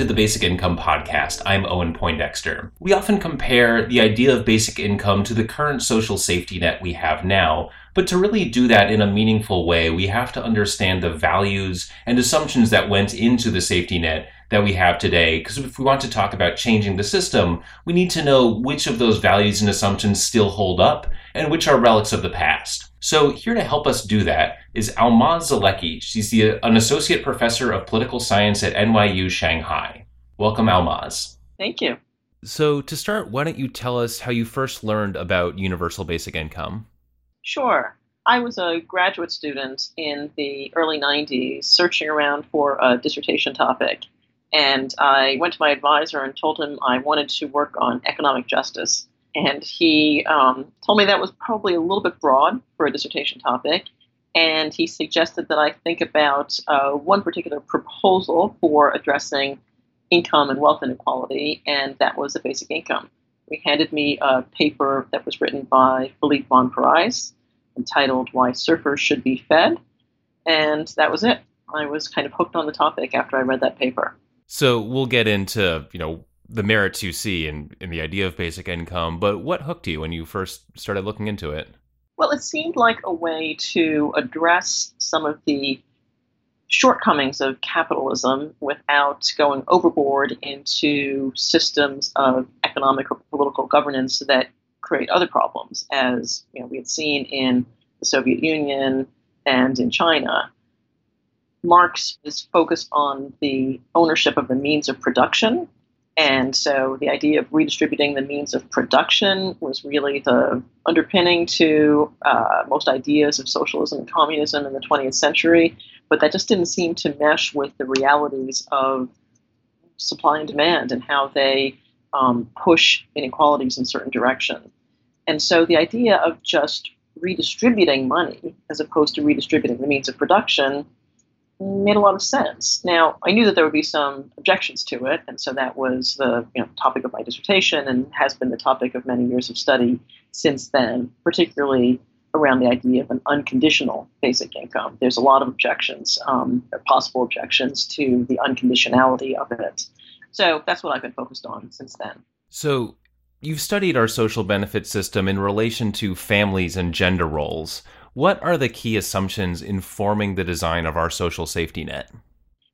to the Basic Income Podcast. I'm Owen Poindexter. We often compare the idea of basic income to the current social safety net we have now, but to really do that in a meaningful way, we have to understand the values and assumptions that went into the safety net that we have today. Because if we want to talk about changing the system, we need to know which of those values and assumptions still hold up and which are relics of the past. So, here to help us do that is Almaz Zelleke. She's the, an associate professor of political science at NYU Shanghai. Welcome, Almaz. Thank you. So, to start, why don't you tell us how you first learned about universal basic income? Sure. I was a graduate student in the early 90s searching around for a dissertation topic. And I went to my advisor and told him I wanted to work on economic justice and he um, told me that was probably a little bit broad for a dissertation topic. And he suggested that I think about uh, one particular proposal for addressing income and wealth inequality, and that was the basic income. He handed me a paper that was written by Philippe Van Parijs entitled Why Surfers Should Be Fed. And that was it. I was kind of hooked on the topic after I read that paper. So we'll get into, you know, the merits you see in, in the idea of basic income, but what hooked you when you first started looking into it? Well, it seemed like a way to address some of the shortcomings of capitalism without going overboard into systems of economic or political governance that create other problems, as you know, we had seen in the Soviet Union and in China. Marx is focused on the ownership of the means of production and so the idea of redistributing the means of production was really the underpinning to uh, most ideas of socialism and communism in the 20th century. But that just didn't seem to mesh with the realities of supply and demand and how they um, push inequalities in certain directions. And so the idea of just redistributing money as opposed to redistributing the means of production made a lot of sense. Now, I knew that there would be some objections to it, and so that was the you know, topic of my dissertation and has been the topic of many years of study since then, particularly around the idea of an unconditional basic income. There's a lot of objections, um, possible objections to the unconditionality of it. So that's what I've been focused on since then. So you've studied our social benefit system in relation to families and gender roles. What are the key assumptions informing the design of our social safety net?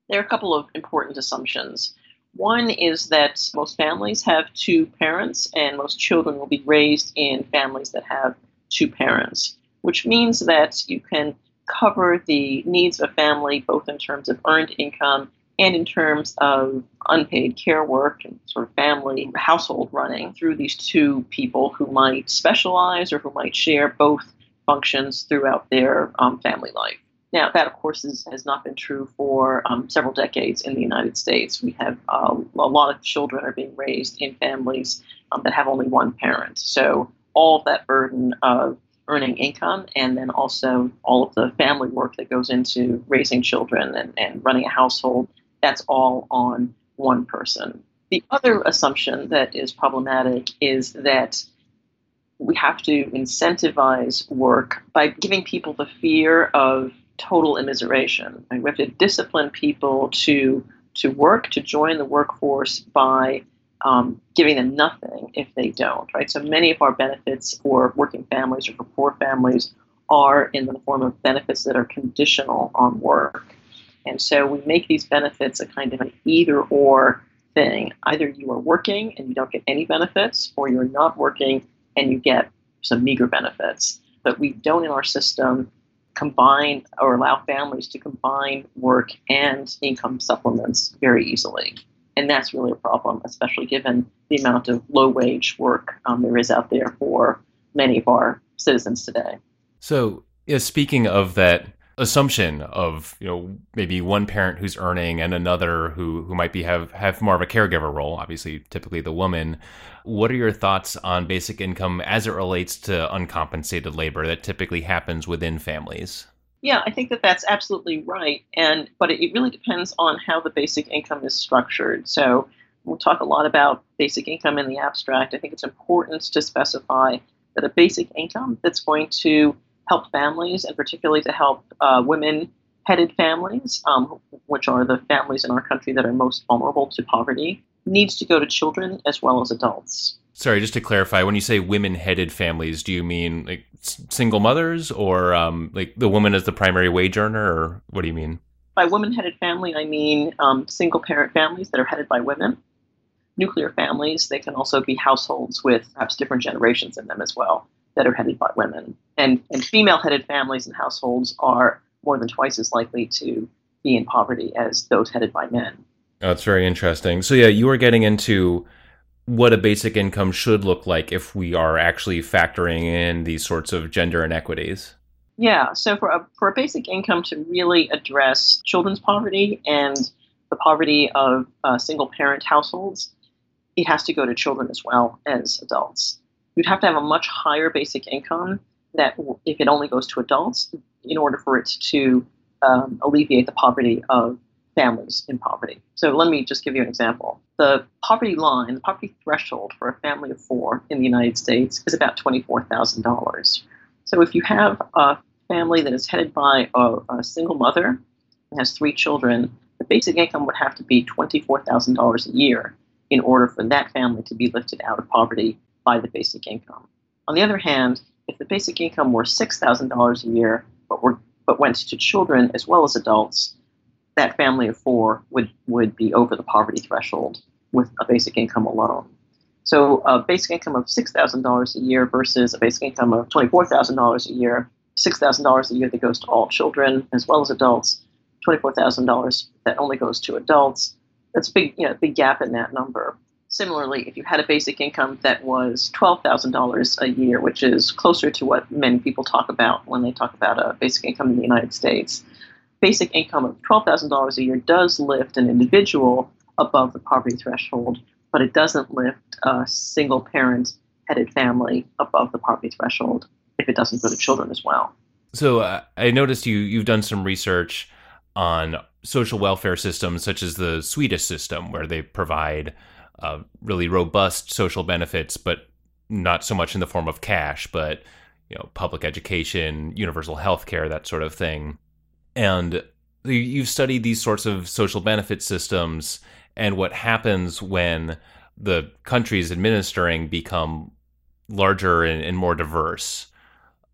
There are a couple of important assumptions. One is that most families have two parents, and most children will be raised in families that have two parents, which means that you can cover the needs of a family both in terms of earned income and in terms of unpaid care work and sort of family household running through these two people who might specialize or who might share both functions throughout their um, family life. Now, that, of course, is, has not been true for um, several decades in the United States. We have uh, a lot of children are being raised in families um, that have only one parent. So, all of that burden of earning income and then also all of the family work that goes into raising children and, and running a household, that's all on one person. The other assumption that is problematic is that we have to incentivize work by giving people the fear of total immiseration. We have to discipline people to to work to join the workforce by um, giving them nothing if they don't. Right. So many of our benefits for working families or for poor families are in the form of benefits that are conditional on work. And so we make these benefits a kind of an either or thing. Either you are working and you don't get any benefits, or you're not working and you get some meager benefits. But we don't in our system combine or allow families to combine work and income supplements very easily. And that's really a problem, especially given the amount of low wage work um, there is out there for many of our citizens today. So, yeah, speaking of that assumption of you know maybe one parent who's earning and another who who might be have have more of a caregiver role obviously typically the woman. What are your thoughts on basic income as it relates to uncompensated labor that typically happens within families? Yeah i think that that's absolutely right and but it really depends on how the basic income is structured. So we'll talk a lot about basic income in the abstract. I think it's important to specify that a basic income that's going to help families and particularly to help uh, women headed families, um, which are the families in our country that are most vulnerable to poverty, needs to go to children as well as adults. Sorry, just to clarify, when you say women-headed families, do you mean like single mothers, or um, like the woman as the primary wage earner, or what do you mean? By women-headed family, I mean um, single-parent families that are headed by women. Nuclear families, they can also be households with perhaps different generations in them as well that are headed by women. And, and female-headed families and households are more than twice as likely to be in poverty as those headed by men. Oh, that's very interesting. So yeah, you were getting into what a basic income should look like if we are actually factoring in these sorts of gender inequities. Yeah, so for a, for a basic income to really address children's poverty and the poverty of uh, single parent households, it has to go to children as well as adults. You'd have to have a much higher basic income that, if it only goes to adults, in order for it to um, alleviate the poverty of families in poverty. So let me just give you an example. The poverty line, the poverty threshold for a family of four in the United States is about $24,000. So if you have a family that is headed by a, a single mother and has three children, the basic income would have to be $24,000 a year in order for that family to be lifted out of poverty by the basic income. On the other hand, if the basic income were $6,000 a year, but, were, but went to children as well as adults, that family of four would, would be over the poverty threshold with a basic income alone. So a basic income of $6,000 a year versus a basic income of $24,000 a year, $6,000 a year that goes to all children as well as adults, $24,000 that only goes to adults. That's a big, you know, big gap in that number. Similarly, if you had a basic income that was $12,000 a year, which is closer to what many people talk about when they talk about a basic income in the United States, basic income of $12,000 a year does lift an individual above the poverty threshold, but it doesn't lift a single parent headed family above the poverty threshold if it doesn't go to children as well. So uh, I noticed you you've done some research on social welfare systems such as the Swedish system where they provide uh, really robust social benefits but not so much in the form of cash but you know public education, universal health care, that sort of thing. And you've studied these sorts of social benefit systems and what happens when the countries administering become larger and, and, more diverse.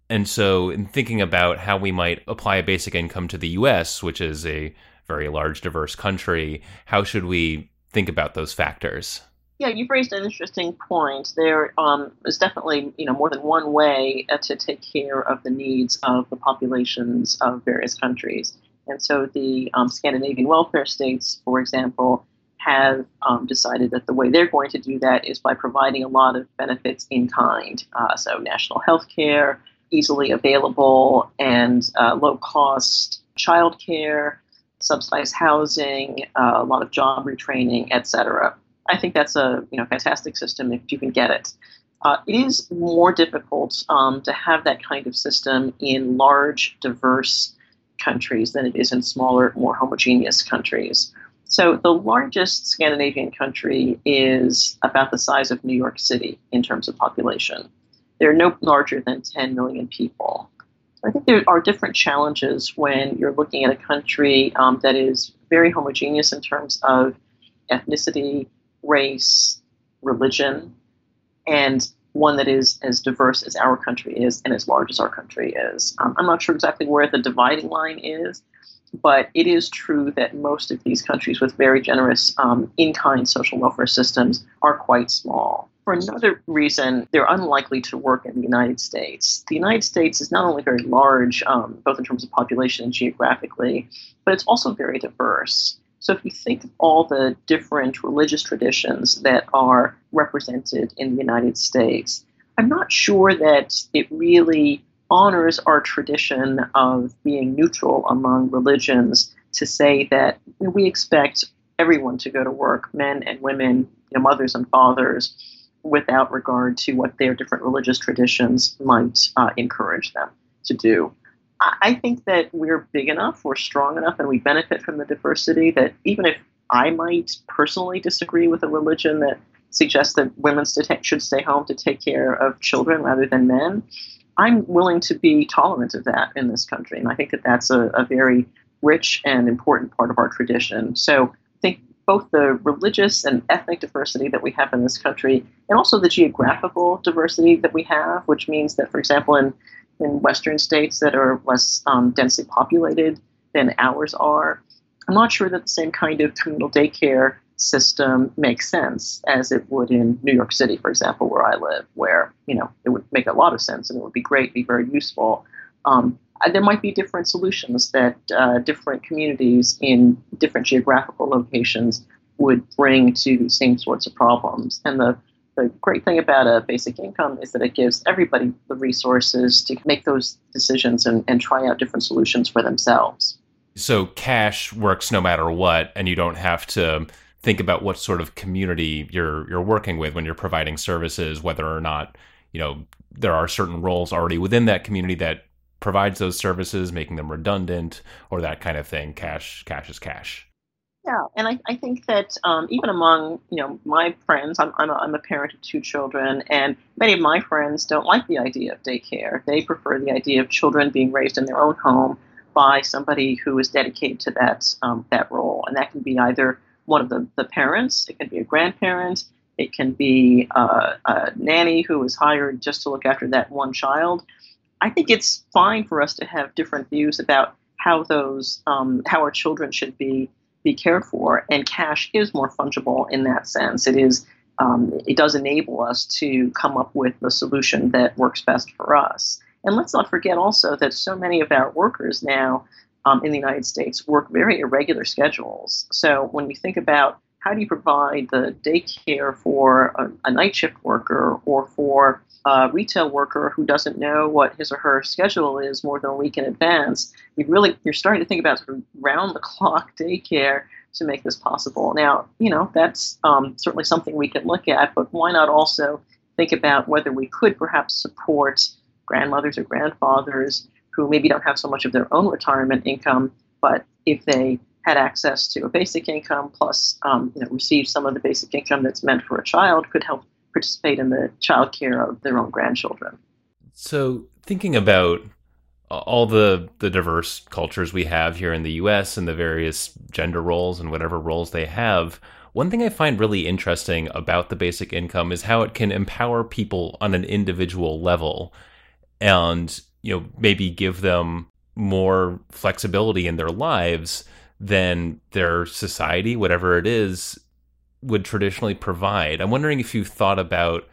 And so, in thinking about how we might apply a basic income to the US, which is a very large, diverse country, how should we think about those factors? Yeah, you've raised an interesting point. There um, is definitely, you know, more than one way uh, to take care of the needs of the populations of various countries. And so the um, Scandinavian welfare states, for example, have um, decided that the way they're going to do that is by providing a lot of benefits in kind. Uh, so national health care, easily available and uh, low cost child care, subsidized housing, uh, a lot of job retraining, et cetera. I think that's a you know fantastic system if you can get it. Uh, it is more difficult um, to have that kind of system in large, diverse countries than it is in smaller, more homogeneous countries. So the largest Scandinavian country is about the size of New York City in terms of population. They're no larger than 10 million people. I think there are different challenges when you're looking at a country um, that is very homogeneous in terms of ethnicity, race, religion, and one that is as diverse as our country is and as large as our country is. Um, I'm not sure exactly where the dividing line is, but it is true that most of these countries with very generous um, in kind social welfare systems are quite small. For another reason, they're unlikely to work in the United States. The United States is not only very large, um, both in terms of population and geographically, but it's also very diverse. So if you think of all the different religious traditions that are represented in the United States, I'm not sure that it really honors our tradition of being neutral among religions to say that we expect everyone to go to work, men and women, you know, mothers and fathers, without regard to what their different religious traditions might uh, encourage them to do. I think that we're big enough, we're strong enough, and we benefit from the diversity that even if I might personally disagree with a religion that suggests that women should stay home to take care of children rather than men, I'm willing to be tolerant of that in this country. And I think that that's a, a very rich and important part of our tradition. So I think both the religious and ethnic diversity that we have in this country, and also the geographical diversity that we have, which means that, for example, in in Western states that are less um, densely populated than ours are, I'm not sure that the same kind of communal daycare system makes sense as it would in New York City, for example, where I live, where you know it would make a lot of sense and it would be great, be very useful. Um, there might be different solutions that uh, different communities in different geographical locations would bring to the same sorts of problems. And the the great thing about a basic income is that it gives everybody the resources to make those decisions and, and try out different solutions for themselves. So cash works no matter what, and you don't have to think about what sort of community you're you're working with when you're providing services, whether or not you know there are certain roles already within that community that provides those services, making them redundant or that kind of thing. Cash, cash is cash. Yeah, and I, I think that um, even among you know my friends, I'm I'm a, I'm a parent of two children, and many of my friends don't like the idea of daycare. They prefer the idea of children being raised in their own home by somebody who is dedicated to that um, that role, and that can be either one of the, the parents, it can be a grandparent, it can be uh, a nanny who is hired just to look after that one child. I think it's fine for us to have different views about how those um, how our children should be be cared for, and cash is more fungible in that sense. It is um, it does enable us to come up with the solution that works best for us. And let's not forget also that so many of our workers now um, in the United States work very irregular schedules. So when you think about how do you provide the daycare for a, a night shift worker or for a retail worker who doesn't know what his or her schedule is more than a week in advance, you really you're starting to think about sort of round the clock daycare to make this possible. Now, you know that's um, certainly something we can look at, but why not also think about whether we could perhaps support grandmothers or grandfathers who maybe don't have so much of their own retirement income, but if they had access to a basic income plus um, you know, receive some of the basic income that's meant for a child could help participate in the child care of their own grandchildren. So thinking about all the the diverse cultures we have here in the US and the various gender roles and whatever roles they have, one thing I find really interesting about the basic income is how it can empower people on an individual level. And you know maybe give them more flexibility in their lives than their society whatever it is would traditionally provide i'm wondering if you've thought about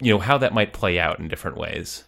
you know how that might play out in different ways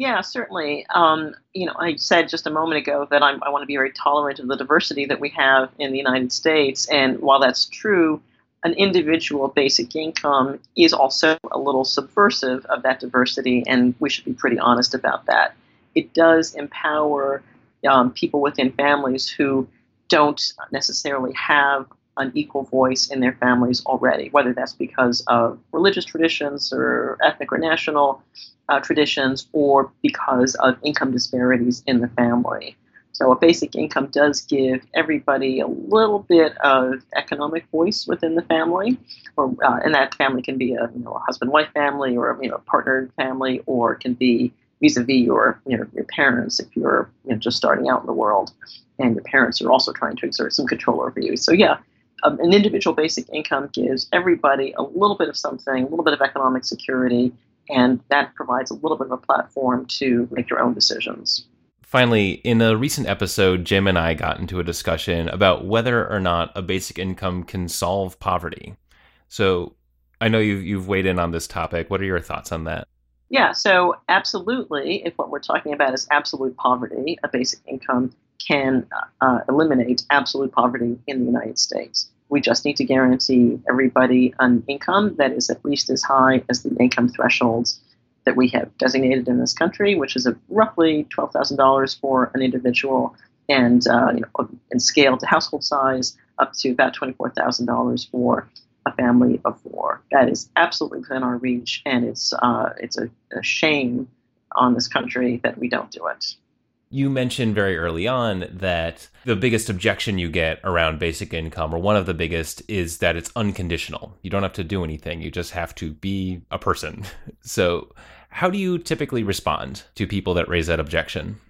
yeah, certainly. Um, you know, I said just a moment ago that I'm, i want to be very tolerant of the diversity that we have in the United States. And while that's true, an individual basic income is also a little subversive of that diversity, and we should be pretty honest about that. It does empower um, people within families who don't necessarily have an equal voice in their families already, whether that's because of religious traditions or ethnic or national uh, traditions or because of income disparities in the family. So a basic income does give everybody a little bit of economic voice within the family, or uh, and that family can be a you know a husband-wife family or you know a partnered family, or it can be vis-a-vis your you know your parents if you're you know, just starting out in the world, and your parents are also trying to exert some control over you. So yeah, um, an individual basic income gives everybody a little bit of something, a little bit of economic security, and that provides a little bit of a platform to make your own decisions. Finally, in a recent episode, Jim and I got into a discussion about whether or not a basic income can solve poverty. So I know you've, you've weighed in on this topic. What are your thoughts on that? Yeah, so absolutely, if what we're talking about is absolute poverty, a basic income can uh, eliminate absolute poverty in the United States. We just need to guarantee everybody an income that is at least as high as the income thresholds that we have designated in this country, which is roughly $12,000 for an individual and uh, you know, and scale to household size up to about $24,000 for a family of four. That is absolutely within our reach, and it's uh, it's a, a shame on this country that we don't do it. You mentioned very early on that the biggest objection you get around basic income, or one of the biggest, is that it's unconditional. You don't have to do anything, you just have to be a person. So, how do you typically respond to people that raise that objection?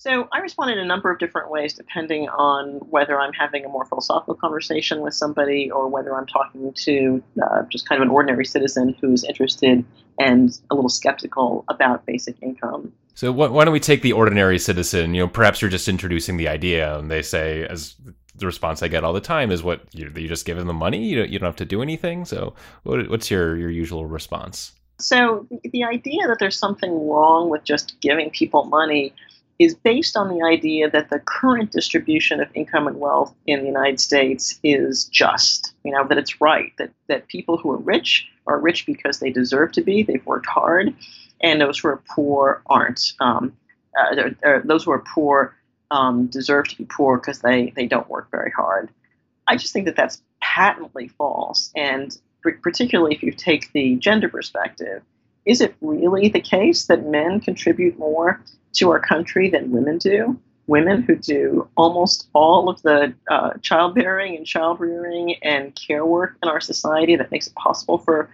So I respond in a number of different ways depending on whether I'm having a more philosophical conversation with somebody or whether I'm talking to uh, just kind of an ordinary citizen who's interested and a little skeptical about basic income. So why don't we take the ordinary citizen? You know, perhaps you're just introducing the idea, and they say, as the response I get all the time is, "What you, you just give them the money? You don't, you don't have to do anything." So, what, what's your your usual response? So the idea that there's something wrong with just giving people money is based on the idea that the current distribution of income and wealth in the United States is just, you know, that it's right, that, that people who are rich are rich because they deserve to be, they've worked hard, and those who are poor aren't. Um, uh, those who are poor um, deserve to be poor because they, they don't work very hard. I just think that that's patently false, and particularly if you take the gender perspective, is it really the case that men contribute more to our country than women do. Women who do almost all of the uh, childbearing and child rearing and care work in our society that makes it possible for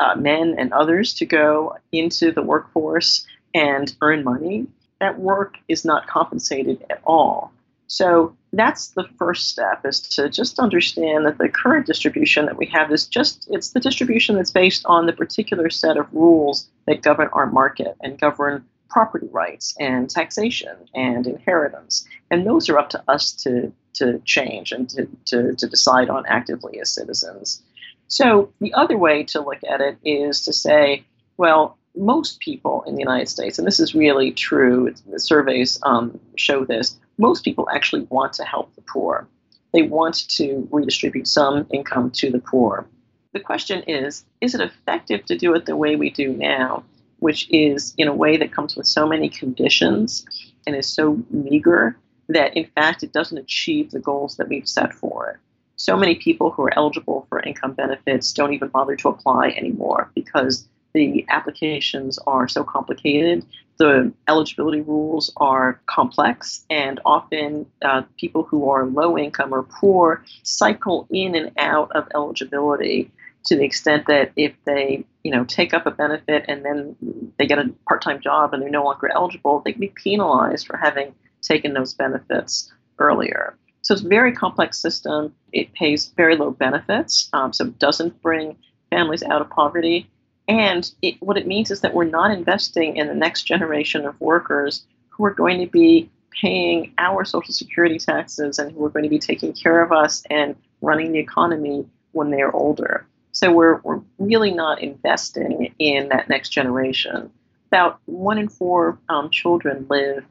uh, men and others to go into the workforce and earn money. That work is not compensated at all. So that's the first step is to just understand that the current distribution that we have is just it's the distribution that's based on the particular set of rules that govern our market and govern property rights and taxation and inheritance. And those are up to us to, to change and to, to, to decide on actively as citizens. So the other way to look at it is to say, well, most people in the United States, and this is really true, the surveys um, show this, most people actually want to help the poor. They want to redistribute some income to the poor. The question is, is it effective to do it the way we do now? which is in a way that comes with so many conditions and is so meager that in fact it doesn't achieve the goals that we've set for it. So many people who are eligible for income benefits don't even bother to apply anymore because the applications are so complicated. The eligibility rules are complex, and often uh, people who are low income or poor cycle in and out of eligibility to the extent that if they you know take up a benefit and then they get a part-time job and they're no longer eligible they can be penalized for having taken those benefits earlier. So it's a very complex system. It pays very low benefits um, so it doesn't bring families out of poverty and it, what it means is that we're not investing in the next generation of workers who are going to be paying our social security taxes and who are going to be taking care of us and running the economy when they're older. So we're, we're really not investing in that next generation. About one in four um, children live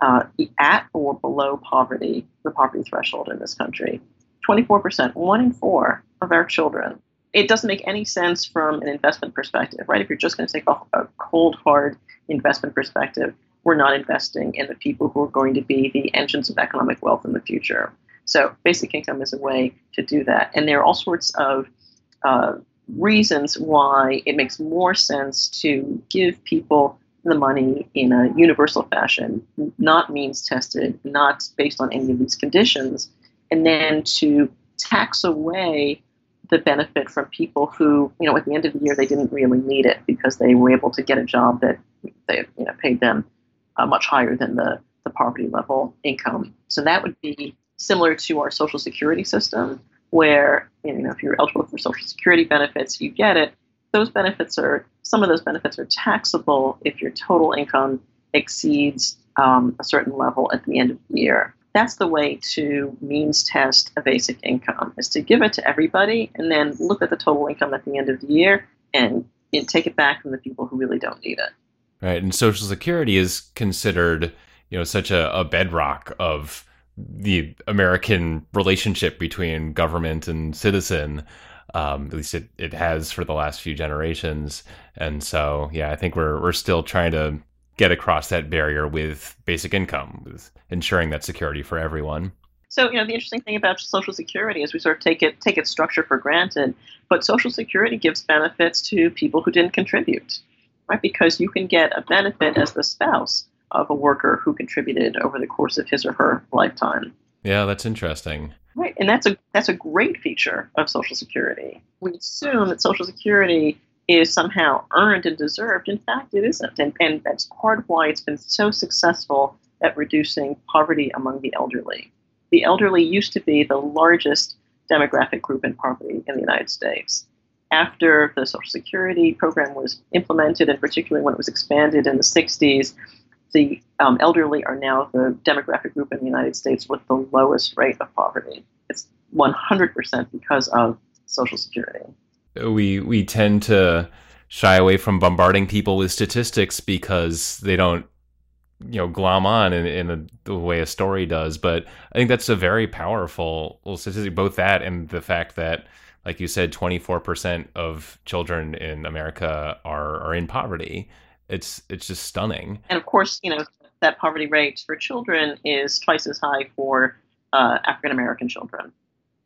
uh, at or below poverty, the poverty threshold in this country. 24%, one in four of our children. It doesn't make any sense from an investment perspective, right? If you're just going to take a, a cold, hard investment perspective, we're not investing in the people who are going to be the engines of economic wealth in the future. So, basic income is a way to do that. And there are all sorts of uh, reasons why it makes more sense to give people the money in a universal fashion, not means tested, not based on any of these conditions, and then to tax away the benefit from people who, you know, at the end of the year they didn't really need it because they were able to get a job that they, you know, paid them uh, much higher than the, the poverty level income. So that would be similar to our social security system, where you know if you're eligible for social security benefits you get it those benefits are some of those benefits are taxable if your total income exceeds um, a certain level at the end of the year that's the way to means test a basic income is to give it to everybody and then look at the total income at the end of the year and, take it back from the people who really don't need it right and social security is considered you know such a, a bedrock of the American relationship between government and citizen. Um, at least it, it has for the last few generations. And so, yeah, I think we're we're still trying to get across that barrier with basic income, with ensuring that security for everyone. So, you know, the interesting thing about Social Security is we sort of take it take its structure for granted, but Social Security gives benefits to people who didn't contribute, right? Because you can get a benefit as the spouse of a worker who contributed over the course of his or her lifetime. Yeah, that's interesting. Right, and that's a that's a great feature of Social Security. We assume that Social Security is somehow earned and deserved. In fact, it isn't, and, and that's part of why it's been so successful at reducing poverty among the elderly. The elderly used to be the largest demographic group in poverty in the United States. After the Social Security program was implemented, and particularly when it was expanded in the 60s, the um, elderly are now the demographic group in the United States with the lowest rate of poverty. It's 100% because of Social Security. We we tend to shy away from bombarding people with statistics because they don't you know glom on in, in a, the way a story does. But i think that's a very powerful statistic both that and the fact that like you said 24% of children in america are are in poverty. It's it's just stunning. And of course you know that poverty rate for children is twice as high for uh, african american children.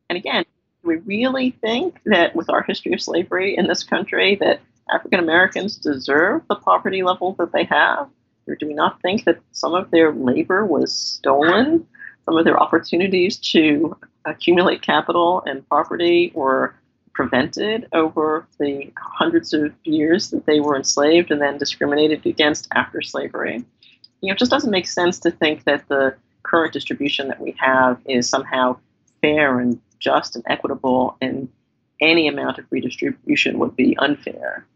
And again we really think that with our history of slavery in this country that african americans deserve the poverty level that they have or do we not think that some of their labor was stolen? Some of their opportunities to accumulate capital and property were prevented over the hundreds of years that they were enslaved and then discriminated against after slavery. You know, it just doesn't make sense to think that the current distribution that we have is somehow fair and just and equitable, and any amount of redistribution would be unfair.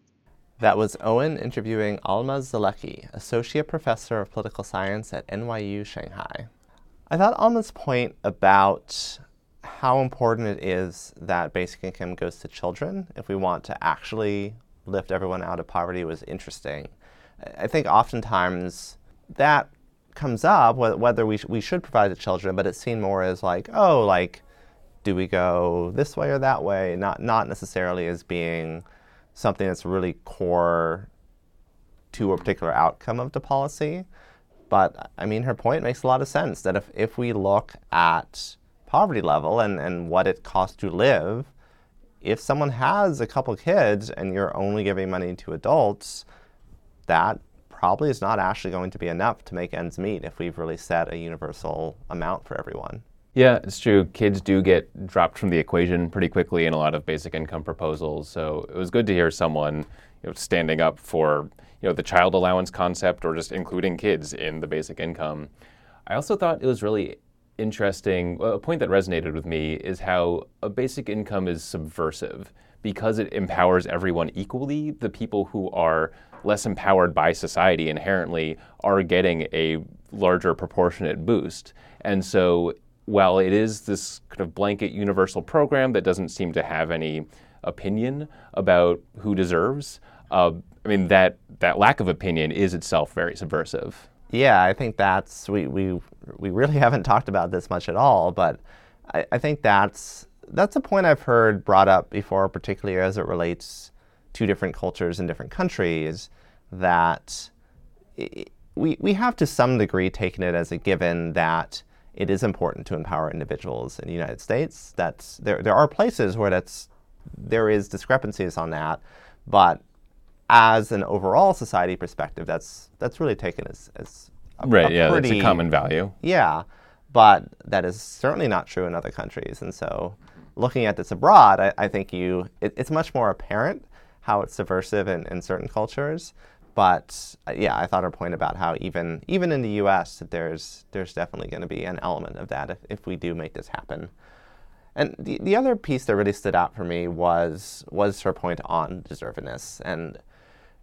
That was Owen interviewing Alma Zelleke, Associate Professor of Political Science at NYU Shanghai. I thought Alma's point about how important it is that basic income goes to children if we want to actually lift everyone out of poverty was interesting. I think oftentimes that comes up whether we, sh- we should provide to children, but it's seen more as like, oh, like, do we go this way or that way? Not, not necessarily as being something that's really core to a particular outcome of the policy. But I mean, her point makes a lot of sense that if, if we look at poverty level and, and what it costs to live, if someone has a couple kids and you're only giving money to adults, that probably is not actually going to be enough to make ends meet if we've really set a universal amount for everyone. Yeah, it's true. Kids do get dropped from the equation pretty quickly in a lot of basic income proposals. So it was good to hear someone you know, standing up for you know the child allowance concept or just including kids in the basic income. I also thought it was really interesting. A point that resonated with me is how a basic income is subversive because it empowers everyone equally. The people who are less empowered by society inherently are getting a larger proportionate boost. And so while it is this kind of blanket universal program that doesn't seem to have any opinion about who deserves, uh, I mean that that lack of opinion is itself very subversive. Yeah, I think that's we we we really haven't talked about this much at all, but I, I think that's that's a point I've heard brought up before, particularly as it relates to different cultures in different countries. That it, we we have to some degree taken it as a given that it is important to empower individuals in the United States. That's there. There are places where that's there is discrepancies on that, but as an overall society perspective, that's that's really taken as, as a, right. A yeah, pretty, that's a common value. Yeah, but that is certainly not true in other countries. And so, looking at this abroad, I, I think you it, it's much more apparent how it's subversive in, in certain cultures. But uh, yeah, I thought her point about how even even in the U.S. there's there's definitely going to be an element of that if, if we do make this happen. And the, the other piece that really stood out for me was was her point on deservedness. And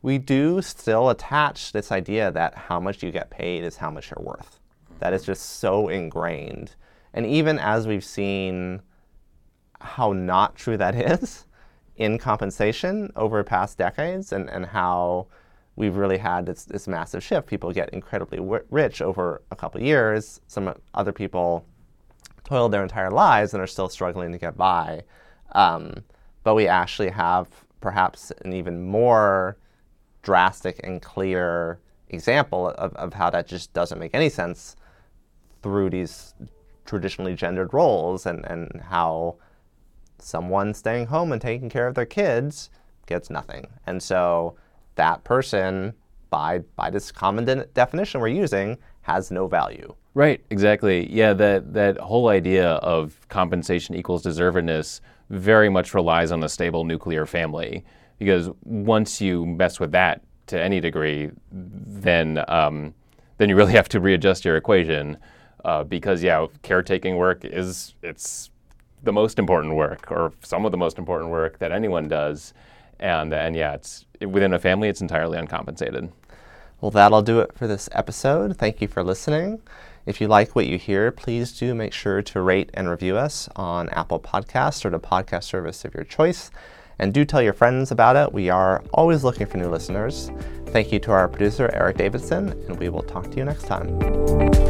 we do still attach this idea that how much you get paid is how much you're worth. That is just so ingrained. And even as we've seen how not true that is in compensation over past decades and, and how we've really had this, this massive shift. People get incredibly w- rich over a couple years. Some other people toil their entire lives and are still struggling to get by. Um, but we actually have perhaps an even more drastic and clear example of, of how that just doesn't make any sense through these traditionally gendered roles and, and how someone staying home and taking care of their kids gets nothing. And so that person, by by this common de- definition we're using, has no value. Right, exactly. Yeah, that that whole idea of compensation equals deservedness very much relies on a stable nuclear family because once you mess with that to any degree, then um, then you really have to readjust your equation uh, because yeah, caretaking work is it's the most important work or some of the most important work that anyone does, and and yeah, it's within a family, it's entirely uncompensated. Well, that'll do it for this episode. Thank you for listening. If you like what you hear, please do make sure to rate and review us on Apple Podcasts or the podcast service of your choice. And do tell your friends about it. We are always looking for new listeners. Thank you to our producer, Eric Davidson, and we will talk to you next time.